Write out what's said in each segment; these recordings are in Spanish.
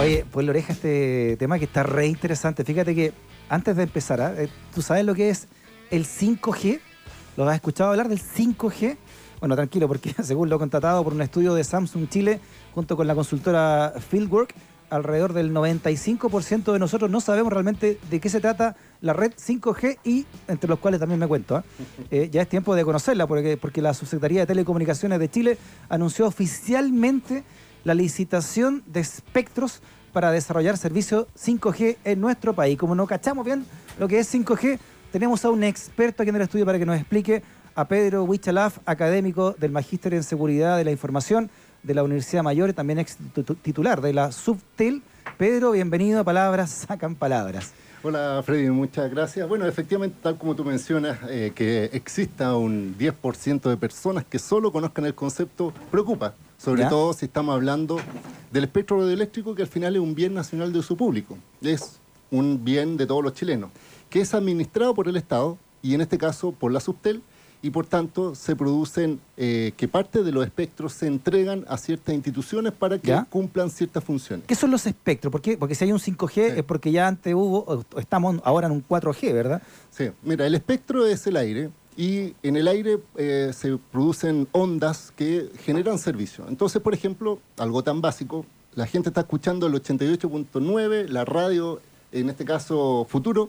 Oye, pues la oreja este tema que está re interesante. Fíjate que antes de empezar, ¿ah? Eh, ¿tú sabes lo que es el 5G? ¿Lo has escuchado hablar del 5G? Bueno, tranquilo, porque según lo contratado por un estudio de Samsung Chile, junto con la consultora Fieldwork, alrededor del 95% de nosotros no sabemos realmente de qué se trata la red 5G y entre los cuales también me cuento. ¿ah? Eh, ya es tiempo de conocerla porque, porque la Subsecretaría de Telecomunicaciones de Chile anunció oficialmente la licitación de espectros para desarrollar servicios 5G en nuestro país. Como no cachamos bien lo que es 5G, tenemos a un experto aquí en el estudio para que nos explique, a Pedro Huichalaf, académico del Magíster en Seguridad de la Información de la Universidad Mayor, y también ex titular de la Subtel. Pedro, bienvenido a Palabras Sacan Palabras. Hola Freddy, muchas gracias. Bueno, efectivamente, tal como tú mencionas, eh, que exista un 10% de personas que solo conozcan el concepto preocupa sobre todo si estamos hablando del espectro radioeléctrico, que al final es un bien nacional de su público, es un bien de todos los chilenos, que es administrado por el Estado y en este caso por la Subtel, y por tanto se producen eh, que parte de los espectros se entregan a ciertas instituciones para que cumplan ciertas funciones. ¿Qué son los espectros? ¿Por qué? Porque si hay un 5G es porque ya antes hubo, estamos ahora en un 4G, ¿verdad? Sí, mira, el espectro es el aire, y en el aire eh, se producen ondas que generan servicio. Entonces, por ejemplo, algo tan básico, la gente está escuchando el 88.9, la radio, en este caso Futuro,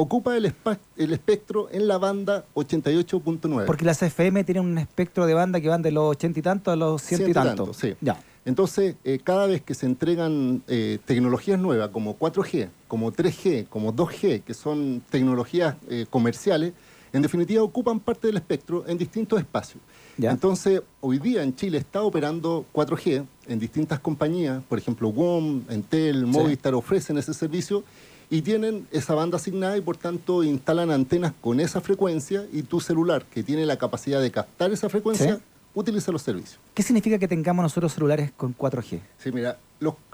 ocupa el, el, espectro en la banda 88.9. Porque las FM tienen un espectro de banda que van de los 80 y tantos a los 100 y tantos. sí. Ya. Entonces, eh, cada vez que se entregan eh, tecnologías nuevas como 4G, como 3G, como 2G, que son tecnologías comerciales, en definitiva ocupan parte del espectro en distintos espacios. Entonces, hoy día en Chile está operando 4G en distintas compañías, por ejemplo, WOM, Entel, Movistar ofrecen ese servicio y tienen esa banda asignada y por tanto instalan antenas con esa frecuencia y tu celular que tiene la capacidad de captar esa frecuencia utiliza los servicios. ¿Qué significa que tengamos nosotros celulares con 4G? Sí, mira,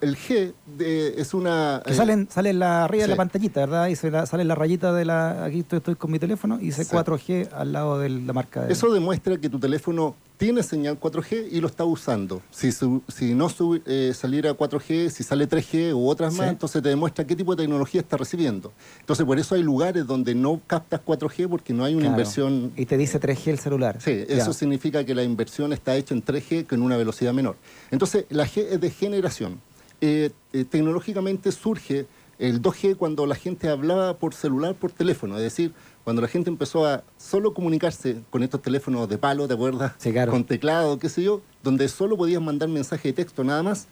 el G es una... Que salen, sale la arriba de la pantallita, ¿verdad? Y sale la rayita de la... Aquí estoy, con mi teléfono y dice 4G al lado de la marca. Eso demuestra que tu teléfono tiene señal 4G y lo está usando. Si, si no eh, saliera 4G, si sale 3G u otras más, entonces te demuestra qué tipo de tecnología está recibiendo. Entonces por eso hay lugares donde no captas 4G porque no hay una inversión... Y te dice 3G el celular. Sí, eso significa que la inversión está hecha en 3G con una velocidad menor. Entonces la G es de generación. Eh, eh, tecnológicamente surge el 2G cuando la gente hablaba por celular, por teléfono, es decir, cuando la gente empezó a solo comunicarse con estos teléfonos de palo, ¿te acuerdas? Con teclado, qué sé yo, donde solo podías mandar mensaje de texto nada más,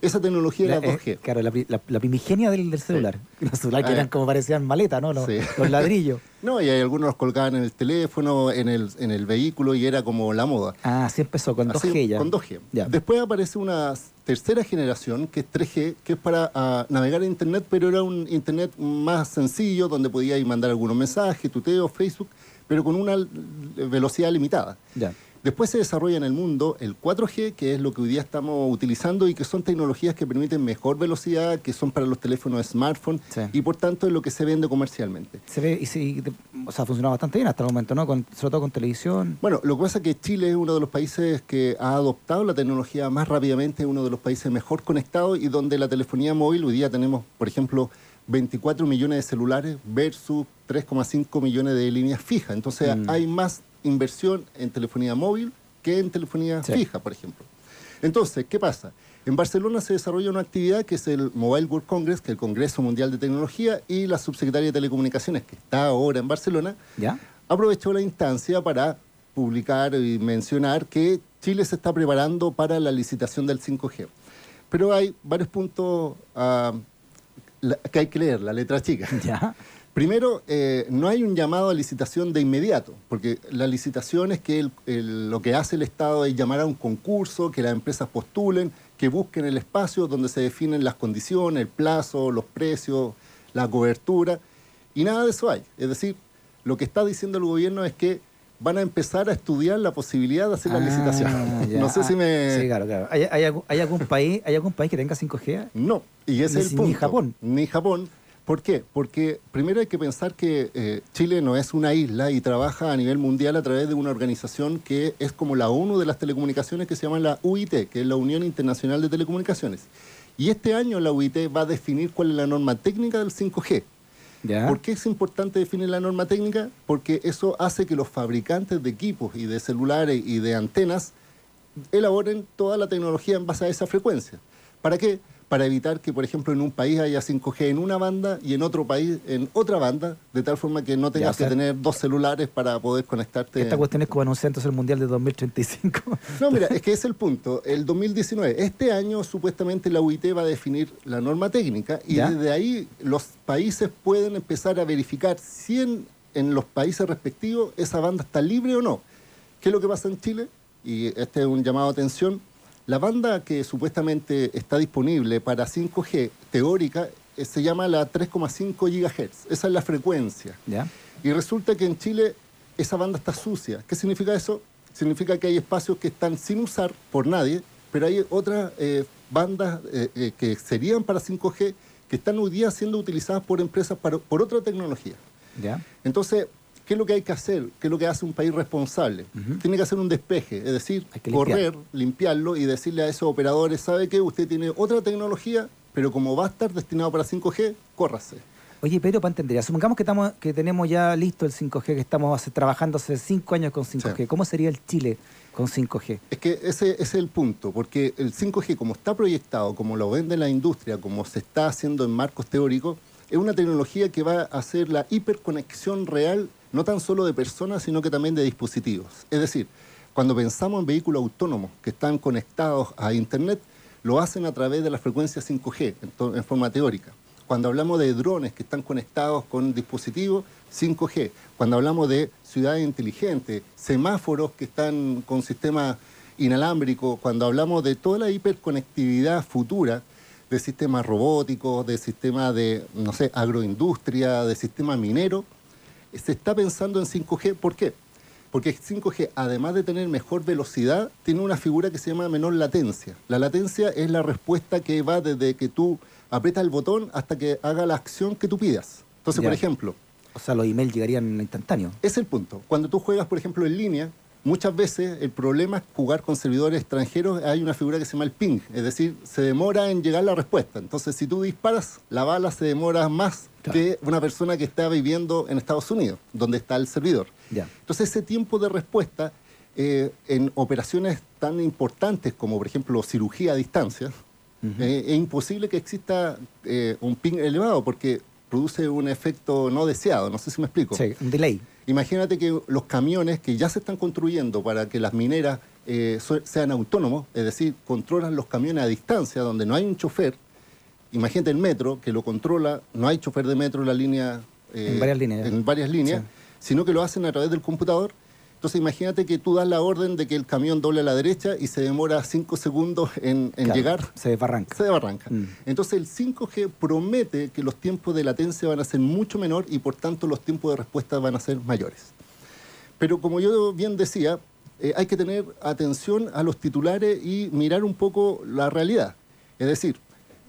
esa tecnología era 2G. Eh, claro, la, primigenia del, celular. Los celulares que eran como parecían maletas, ¿no? Los, ladrillos. No, y hay algunos los colgaban en el teléfono, en el, en el vehículo y era como la moda. Ah, sí empezó con 2G ya. Con 2G. Después aparece una tercera generación, que es 3G, que es para ah, navegar en Internet, pero era un Internet más sencillo, donde podías mandar algunos mensajes, tuteo, Facebook, pero con una velocidad limitada. Ya. Después se desarrolla en el mundo el 4G, que es lo que hoy día estamos utilizando y que son tecnologías que permiten mejor velocidad, que son para los teléfonos smartphone y por tanto es lo que se vende comercialmente. Se ve y sí, o sea, ha funcionado bastante bien hasta el momento, ¿no? Con, sobre todo con televisión. Bueno, lo que pasa es que Chile es uno de los países que ha adoptado la tecnología más rápidamente, uno de los países mejor conectados y donde la telefonía móvil, hoy día tenemos, por ejemplo, 24 millones de celulares versus 3,5 millones de líneas fijas. Entonces mm. hay más inversión en telefonía móvil que en telefonía fija, por ejemplo. Entonces, ¿qué pasa? En Barcelona se desarrolla una actividad que es el Mobile World Congress, que es el Congreso Mundial de Tecnología, y la subsecretaria de Telecomunicaciones, que está ahora en Barcelona, ¿Ya? aprovechó la instancia para publicar y mencionar que Chile se está preparando para la licitación del 5G. Pero hay varios puntos ah, que hay que leer, la letra chica. ¿Ya? Primero, eh, no hay un llamado a licitación de inmediato, porque la licitación es que lo que hace el Estado es llamar a un concurso, que las empresas postulen, que busquen el espacio donde se definen las condiciones, el plazo, los precios, la cobertura, y nada de eso hay. Es decir, lo que está diciendo el gobierno es que van a empezar a estudiar la posibilidad de hacer la ah, licitación. No sé si me... Sí, claro, claro. ¿Hay, algún país, ¿Hay algún país que tenga 5G? No, y ese es el punto. Ni Japón. Ni Japón. ¿Por qué? Porque primero hay que pensar que eh, Chile no es una isla y trabaja a nivel mundial a través de una organización que es como la ONU de las telecomunicaciones que se llama la UIT, que es la Unión Internacional de Telecomunicaciones. Y este año la UIT va a definir cuál es la norma técnica del 5G. ¿Por qué es importante definir la norma técnica? Porque eso hace que los fabricantes de equipos y de celulares y de antenas elaboren toda la tecnología en base a esa frecuencia. ¿Para qué? Para evitar que, por ejemplo, en un país haya 5G en una banda y en otro país en otra banda, de tal forma que no tengas que tener dos celulares para poder conectarte. Esta cuestión es como anunciar entonces el Mundial de 2035. No, mira, es que es el punto. El 2019, este año supuestamente la UIT va a definir la norma técnica y desde ahí los países pueden empezar a verificar si en, en los países respectivos esa banda está libre o no. ¿Qué es lo que pasa en Chile? Y este es un llamado a atención la banda que supuestamente está disponible para 5G teórica eh, se llama la 3,5 GHz. Esa es la frecuencia. Y resulta que en Chile esa banda está sucia. ¿Qué significa eso? Significa que hay espacios que están sin usar por nadie, pero hay otras eh, bandas eh, que serían para 5G que están hoy día siendo utilizadas por empresas por otra tecnología. Entonces, ¿Qué es lo que hay que hacer? ¿Qué es lo que hace un país responsable? Tiene que hacer un despeje, es decir, correr, limpiarlo y decirle a esos operadores, ¿sabe qué? Usted tiene otra tecnología, pero como va a estar destinado para 5G, córrase. Oye, Pedro, para entender, supongamos que, estamos, que tenemos ya listo el 5G, que estamos trabajando hace cinco años con 5G. ¿Cómo sería el Chile con 5G? Es que ese, es el punto, porque el 5G, como está proyectado, como lo vende la industria, como se está haciendo en marcos teóricos, es una tecnología que va a hacer la hiperconexión real no tan solo de personas, sino que también de dispositivos. Es decir, cuando pensamos en vehículos autónomos que están conectados a Internet, lo hacen a través de la frecuencia 5G, en, forma teórica. Cuando hablamos de drones que están conectados con dispositivos, 5G. Cuando hablamos de ciudades inteligentes, semáforos que están con sistemas inalámbricos, cuando hablamos de toda la hiperconectividad futura, de sistemas robóticos, de sistemas de, no sé, agroindustria, de sistemas mineros, se está pensando en 5G. ¿Por qué? Porque 5G, además de tener mejor velocidad, tiene una figura que se llama menor latencia. La latencia es la respuesta que va desde que tú aprietas el botón hasta que haga la acción que tú pidas. Entonces, por ejemplo... O sea, los emails llegarían instantáneos. Es el punto. Cuando tú juegas, por ejemplo, en línea, muchas veces el problema es jugar con servidores extranjeros. Hay una figura que se llama el ping, es decir, se demora en llegar la respuesta. Entonces, si tú disparas, la bala se demora más que una persona que está viviendo en Estados Unidos, donde está el servidor. Entonces ese tiempo de respuesta eh, en operaciones tan importantes como por ejemplo cirugía a distancia, eh, es imposible que exista eh, un ping elevado porque produce un efecto no deseado, no sé si me explico. Sí, un delay. Imagínate que los camiones que ya se están construyendo para que las mineras sean autónomos, es decir, controlan los camiones a distancia, donde no hay un chofer, imagínate el metro, que lo controla, no hay chofer de metro en la línea. Eh, en varias líneas. En varias líneas, sino que lo hacen a través del computador. Entonces imagínate que tú das la orden de que el camión doble a la derecha y se demora cinco segundos en, llegar. Se desbarranca. Se desbarranca. Mm. Entonces el 5G promete que los tiempos de latencia van a ser mucho menor y por tanto los tiempos de respuesta van a ser mayores. Pero como yo bien decía, eh, hay que tener atención a los titulares y mirar un poco la realidad. Es decir,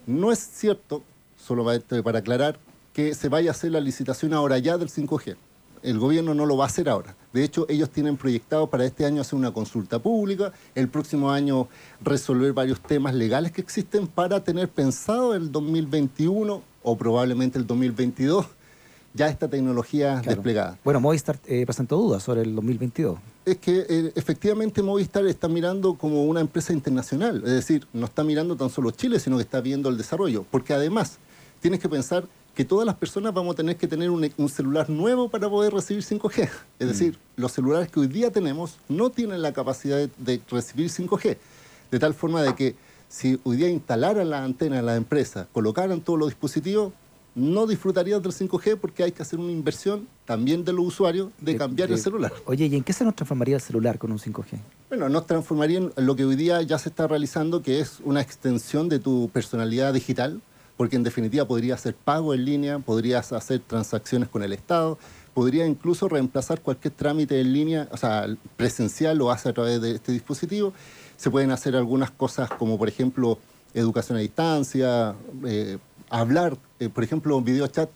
no es cierto, solo para aclarar, que se vaya a hacer la licitación ahora ya del 5G. El gobierno no lo va a hacer ahora. De hecho, ellos tienen proyectado para este año hacer una consulta pública, el próximo año resolver varios temas legales que existen para tener pensado el 2021 o probablemente el 2022 ya esta tecnología desplegada. Bueno, Movistar eh, presentó dudas sobre el 2022 es que eh, efectivamente Movistar está mirando como una empresa internacional, es decir, no está mirando tan solo Chile, sino que está viendo el desarrollo, porque además tienes que pensar que todas las personas vamos a tener que tener un, celular nuevo para poder recibir 5G. Es mm. decir, los celulares que hoy día tenemos no tienen la capacidad de, de recibir 5G, de tal forma de que si hoy día instalaran la antena en la empresa, colocaran todos los dispositivos, no disfrutarías del 5G porque hay que hacer una inversión también de los usuarios de, cambiar el celular. Oye, ¿y en qué se nos transformaría el celular con un 5G? Bueno, nos transformaría en lo que hoy día ya se está realizando, que es una extensión de tu personalidad digital, porque en definitiva podrías hacer pago en línea, podrías hacer transacciones con el Estado, podría incluso reemplazar cualquier trámite en línea, o sea, presencial lo hace a través de este dispositivo. Se pueden hacer algunas cosas como, por ejemplo, educación a distancia, eh, hablar, eh, por ejemplo, un video chat.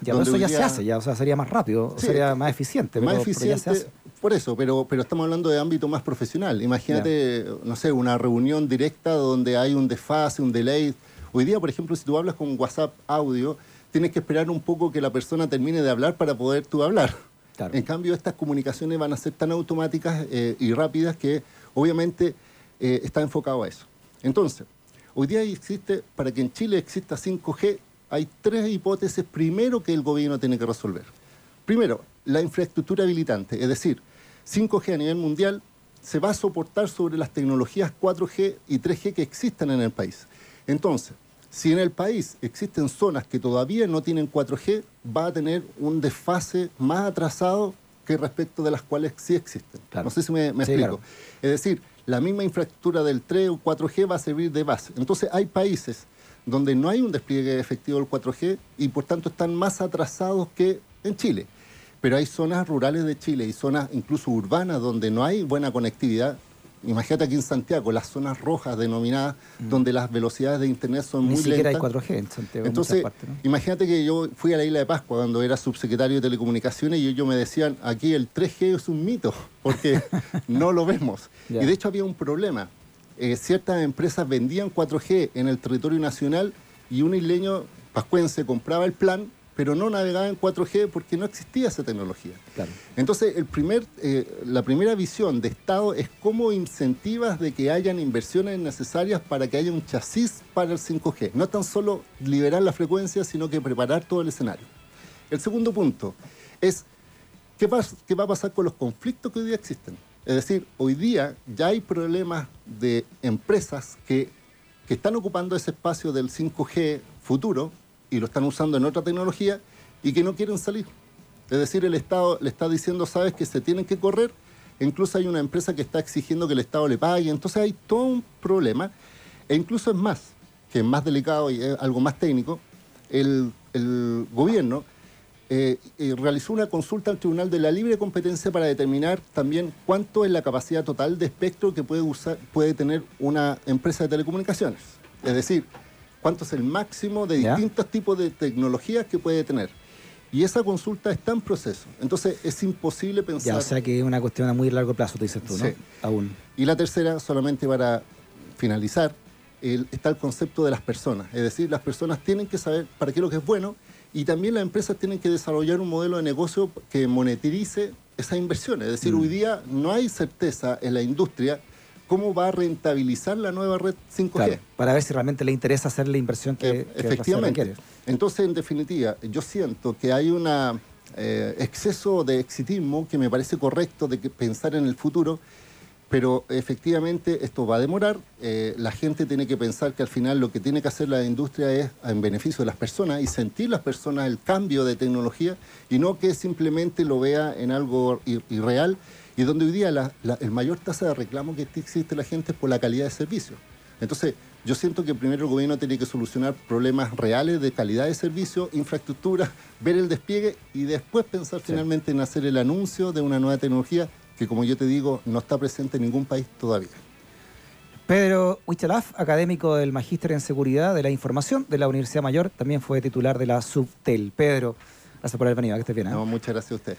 Ya, eso ya se hace, ya, o sea, sería más rápido, sería más eficiente. Más eficiente, por eso, pero, pero estamos hablando de ámbito más profesional. Imagínate, no sé, una reunión directa donde hay un desfase, un delay, Hoy día, por ejemplo, si tú hablas con WhatsApp audio, tienes que esperar un poco que la persona termine de hablar para poder tú hablar. En cambio, estas comunicaciones van a ser tan automáticas eh, y rápidas que obviamente eh, está enfocado a eso. Entonces, hoy día existe, para que en Chile exista 5G, hay tres hipótesis primero que el gobierno tiene que resolver. Primero, la infraestructura habilitante, es decir, 5G a nivel mundial se va a soportar sobre las tecnologías 4G y 3G que existen en el país. Entonces, si en el país existen zonas que todavía no tienen 4G, va a tener un desfase más atrasado que respecto de las cuales sí existen. No sé si me, explico. Es decir, la misma infraestructura del 3 o 4G va a servir de base. Entonces hay países donde no hay un despliegue efectivo del 4G y por tanto están más atrasados que en Chile. Pero hay zonas rurales de Chile y zonas incluso urbanas donde no hay buena conectividad Imagínate aquí en Santiago, las zonas rojas denominadas, mm. donde las velocidades de Internet son muy lentas. Ni siquiera hay 4G en Santiago. Entonces, imagínate que yo fui a la isla de Pascua cuando era subsecretario de Telecomunicaciones y ellos me decían, aquí el 3G es un mito, porque no lo vemos. Y de hecho había un problema. Eh, ciertas empresas vendían 4G en el territorio nacional y un isleño pascuense compraba el plan pero no navegaba en 4G porque no existía esa tecnología. Entonces, el primer, eh, la primera visión de Estado es cómo incentivas de que hayan inversiones necesarias para que haya un chasis para el 5G. No tan solo liberar la frecuencia, sino que preparar todo el escenario. El segundo punto es qué va, qué va a pasar con los conflictos que hoy día existen. Es decir, hoy día ya hay problemas de empresas que, que están ocupando ese espacio del 5G futuro y lo están usando en otra tecnología y que no quieren salir. Es decir, el Estado le está diciendo, sabes que se tienen que correr, incluso hay una empresa que está exigiendo que el Estado le pague, entonces hay todo un problema, e incluso es más, que es más delicado y es algo más técnico, el, gobierno eh, eh, realizó una consulta al Tribunal de la Libre Competencia para determinar también cuánto es la capacidad total de espectro que puede, usar, puede tener una empresa de telecomunicaciones. Es decir, cuánto es el máximo de distintos tipos de tecnologías que puede tener. Y esa consulta está en proceso. Entonces es imposible pensar. Ya, o sea que es una cuestión a muy largo plazo, te dices tú, ¿no? Aún. Y la tercera, solamente para finalizar, está el concepto de las personas. Es decir, las personas tienen que saber para qué es lo que es bueno y también las empresas tienen que desarrollar un modelo de negocio que monetice esas inversiones. Es decir, mm. hoy día no hay certeza en la industria cómo va a rentabilizar la nueva red 5G. para ver si realmente le interesa hacer la inversión que, eh, efectivamente. Entonces, en definitiva, yo siento que hay un eh, exceso de exitismo que me parece correcto de pensar en el futuro, pero efectivamente esto va a demorar. Eh, la gente tiene que pensar que al final lo que tiene que hacer la industria es en beneficio de las personas y sentir las personas el cambio de tecnología y no que simplemente lo vea en algo irreal y donde hoy día la, el mayor tasa de reclamo que existe la gente es por la calidad de servicio. Entonces, yo siento que primero el gobierno tiene que solucionar problemas reales de calidad de servicio, infraestructura, ver el despliegue y después pensar finalmente en hacer el anuncio de una nueva tecnología que, como yo te digo, no está presente en ningún país todavía. Pedro Huichalaf, académico del Magíster en Seguridad de la Información de la Universidad Mayor, también fue titular de la Subtel. Pedro, gracias por haber venido, que estés bien. ¿eh? No, muchas gracias a usted.